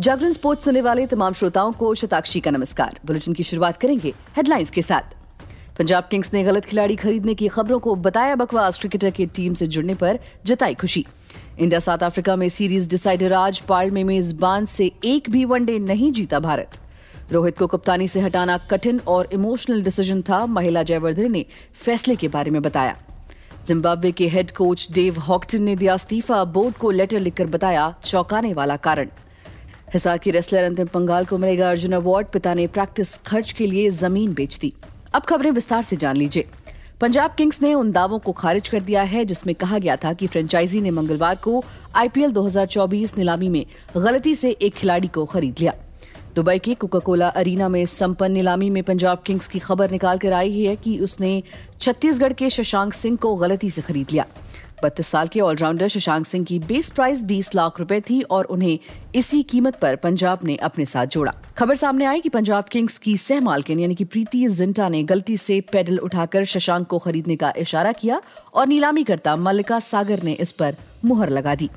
जागरण sports सुनने वाले तमाम श्रोताओं को शताक्षी का नमस्कार। बुलेटिन की शुरुआत करेंगे हेडलाइंस के साथ। पंजाब किंग्स ने गलत खिलाड़ी खरीदने की खबरों को बताया, बकवास। क्रिकेटर की टीम से जुड़ने पर जताई खुशी। इंडिया, साउथ अफ्रीका में सीरीज़ डिसाइडर आज पार्ल में मेजबान से एक भी वनडे नहीं जीता भारत। रोहित को कप्तानी से हटाना कठिन और इमोशनल डिसीज़न था, महिला जयवर्धन ने फैसले के बारे में बताया। जिम्बाब्वे के हेड कोच डेव हॉकटन ने दिया इस्तीफा, बोर्ड को लेटर लिखकर बताया चौंकाने वाला कारण। हिसार की रेसलर अंतिम पंगाल को मिलेगा अर्जुन अवार्ड। पिता ने प्रैक्टिस खर्च के लिए ज़मीन बेच दी। अब खबरें विस्तार से जान लीजिए। पंजाब किंग्स ने उन दावों को खारिज कर दिया है, जिसमें कहा गया था कि फ्रेंचाइजी ने मंगलवार को आईपीएल 2024 नीलामी में गलती से एक खिलाड़ी को खरीद लिया। दुबई के कोका कोला अरीना में संपन्न नीलामी में पंजाब किंग्स की खबर निकाल कर आई है कि उसने छत्तीसगढ़ के शशांक सिंह को गलती से खरीद लिया। बत्तीस साल के ऑलराउंडर शशांक सिंह की बेस प्राइस 20 लाख रुपए थी और उन्हें इसी कीमत पर पंजाब ने अपने साथ जोड़ा। खबर सामने आई कि पंजाब किंग्स की सह मालकिन यानी कि प्रीति जिंटा ने गलती से पेडल उठाकर शशांक को खरीदने का इशारा किया और नीलामी करता मल्लिका सागर ने इस पर मुहर लगा दी।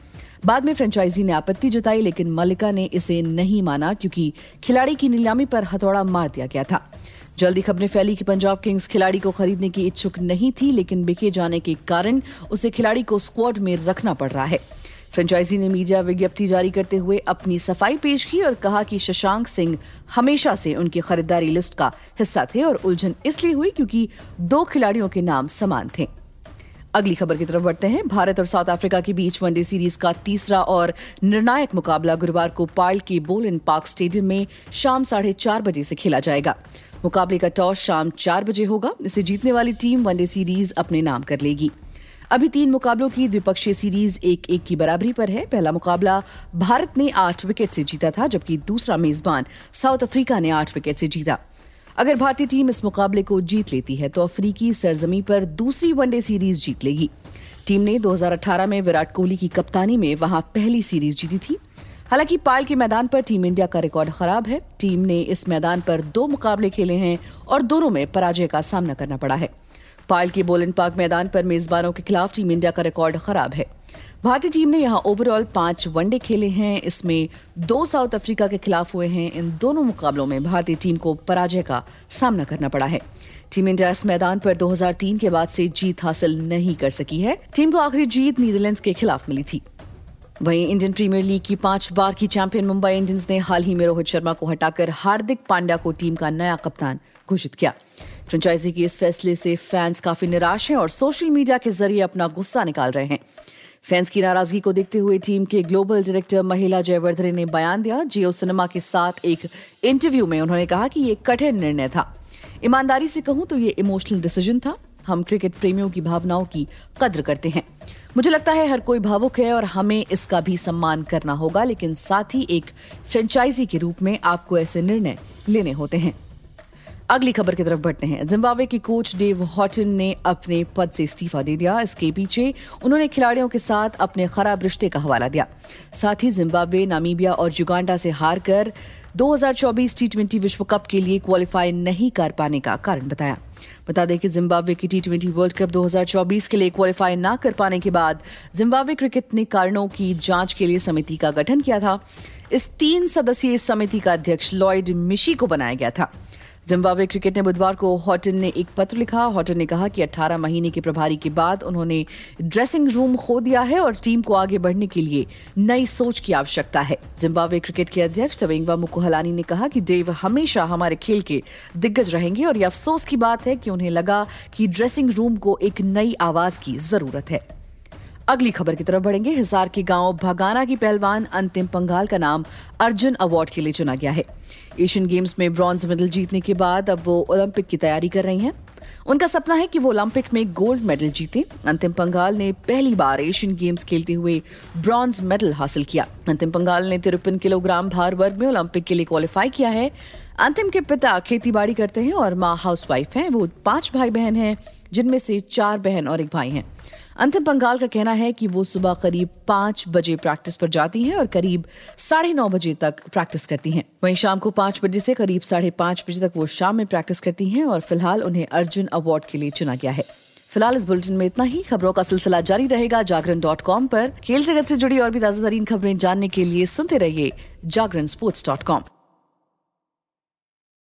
बाद में फ्रेंचाइजी ने आपत्ति जताई, लेकिन मल्लिका ने इसे नहीं माना क्योंकि खिलाड़ी की नीलामी पर हथौड़ा मार दिया गया था। जल्दी खबरें फैली कि पंजाब किंग्स खिलाड़ी को खरीदने की इच्छुक नहीं थी, लेकिन बिके जाने के कारण उसे खिलाड़ी को स्क्वाड में रखना पड़ रहा है। फ्रेंचाइजी ने मीडिया विज्ञप्ति जारी करते हुए अपनी सफ़ाई पेश की और कहा कि शशांक सिंह हमेशा से उनकी खरीदारी लिस्ट का हिस्सा थे और उलझन इसलिए हुई क्योंकि दो खिलाड़ियों के नाम समान थे। अगली खबर की तरफ़ बढ़ते हैं। भारत और साउथ अफ्रीका के बीच वनडे सीरीज़ का तीसरा और निर्णायक मुकाबला गुरुवार को पाइल के बोलन पार्क स्टेडियम में शाम साढ़े चार बजे से खेला जाएगा। मुकाबले का टॉस शाम चार बजे होगा। इसे जीतने वाली टीम वनडे सीरीज़ अपने नाम कर लेगी। अभी तीन मुकाबलों की द्विपक्षीय सीरीज़ एक एक की बराबरी पर है। पहला मुकाबला भारत ने आठ विकेट से जीता था, जबकि दूसरा मेजबान साउथ अफ्रीका ने आठ विकेट से जीता। अगर भारतीय टीम इस मुकाबले को जीत लेती है तो अफ्रीकी सरजमी पर दूसरी वनडे सीरीज़ जीत लेगी। टीम ने 2018 में विराट कोहली की कप्तानी में वहाँ पहली सीरीज़ जीती थी। हालाँकि पाल के मैदान पर टीम इंडिया का रिकॉर्ड खराब है। टीम ने इस मैदान पर दो मुकाबले खेले हैं और दोनों में पराजय का सामना करना पड़ा है। पाल के बोलन पार्क मैदान पर मेजबानों के खिलाफ टीम इंडिया का रिकॉर्ड खराब है। भारतीय टीम ने यहाँ ओवरऑल पाँच वनडे खेले हैं। इसमें दो साउथ अफ्रीका के खिलाफ हुए हैं। इन दोनों मुकाबलों में भारतीय टीम को पराजय का सामना करना पड़ा है। टीम इंडिया इस मैदान पर 2003 के बाद से जीत हासिल नहीं कर सकी है। टीम को आखिरी जीत नीदरलैंड्स के खिलाफ मिली थी। वहीं इंडियन प्रीमियर लीग की पाँच बार की चैंपियन मुंबई इंडियंस ने हाल ही में रोहित शर्मा को हटाकर हार्दिक पांड्या को टीम का नया कप्तान घोषित किया। फ्रेंचाइजी के इस फैसले से फैंस काफ़ी निराश हैं और सोशल मीडिया के ज़रिए अपना गुस्सा निकाल रहे हैं। फैंस की नाराज़गी को देखते हुए टीम के ग्लोबल डायरेक्टर महिला जयवर्धन ने बयान दिया। जियो सिनेमा के साथ एक इंटरव्यू में उन्होंने कहा कि ये कठिन निर्णय था। ईमानदारी से कहूँ तो ये इमोशनल डिसीज़न था। हम क्रिकेट प्रेमियों की भावनाओं की कद्र करते हैं। मुझे लगता है हर कोई भावुक है और हमें इसका भी सम्मान करना होगा, लेकिन साथ ही एक फ्रेंचाइजी के रूप में आपको ऐसे निर्णय लेने होते हैं। अगली खबर की तरफ़ बढ़ते हैं। जिम्बाब्वे के कोच डेव हॉटन ने अपने पद से इस्तीफा दे दिया। इसके पीछे उन्होंने खिलाड़ियों के साथ अपने खराब रिश्ते का हवाला दिया। साथ ही जिम्बाब्वे, नामीबिया और युगांडा से हार कर 2024 टी ट्वेंटी विश्व कप के लिए क्वालिफाई नहीं कर पाने का कारण बताया। बता दें कि जिम्बाब्वे की टी ट्वेंटी वर्ल्ड कप 2024 के लिए क्वालिफाई ना कर पाने के बाद जिम्बाब्वे क्रिकेट ने कारणों की जाँच के लिए समिति का गठन किया था। इस तीन सदस्यीय समिति का अध्यक्ष लॉयड मिशी को बनाया गया था। जिम्बाब्वे क्रिकेट ने बुधवार को हॉटन ने एक पत्र लिखा। हॉटन ने कहा कि 18 महीने के प्रभारी के बाद उन्होंने ड्रेसिंग रूम खो दिया है और टीम को आगे बढ़ने के लिए नई सोच की आवश्यकता है। जिम्बाब्वे क्रिकेट के अध्यक्ष तवेंगवा मुकुहलानी ने कहा कि डेव हमेशा हमारे खेल के दिग्गज रहेंगे और यह अफसोस की बात है कि उन्हें लगा कि ड्रेसिंग रूम को एक नई आवाज़ की ज़रूरत है। अगली खबर की तरफ़ बढ़ेंगे। हिसार के गाँव भगाना की पहलवान अंतिम पंगाल का नाम अर्जुन अवार्ड के लिए चुना गया है। एशियन गेम्स में ब्रॉन्ज मेडल जीतने के बाद अब वो ओलंपिक की तैयारी कर रही हैं। उनका सपना है कि वो ओलंपिक में गोल्ड मेडल जीते। अंतिम पंगाल ने पहली बार एशियन गेम्स खेलते हुए ब्रॉन्ज मेडल हासिल किया। अंतिम पंगाल ने तिरपन किलोग्राम भार वर्ग में ओलंपिक के लिए क्वालिफाई किया है। अंतिम के पिता खेतीबाड़ी करते हैं और माँ हाउसवाइफ हैं। वो पाँच भाई बहन हैं, जिनमें से चार बहन और एक भाई हैं। अंतिम पंगाल का कहना है कि वो सुबह करीब पाँच बजे प्रैक्टिस पर जाती हैं और करीब साढ़े नौ बजे तक प्रैक्टिस करती हैं। वहीं शाम को पाँच बजे से करीब साढ़े पाँच बजे तक वो शाम में प्रैक्टिस करती हैं और फ़िलहाल उन्हें अर्जुन अवार्ड के लिए चुना गया है। फ़िलहाल इस बुलेटिन में इतना ही। खबरों का सिलसिला जारी रहेगा जागरण डॉट कॉम खेल जगत से जुड़ी और भी ताज़ा तरीन खबरें जानने के लिए सुनते रहिए जागरण स्पोर्ट्स डॉट कॉम।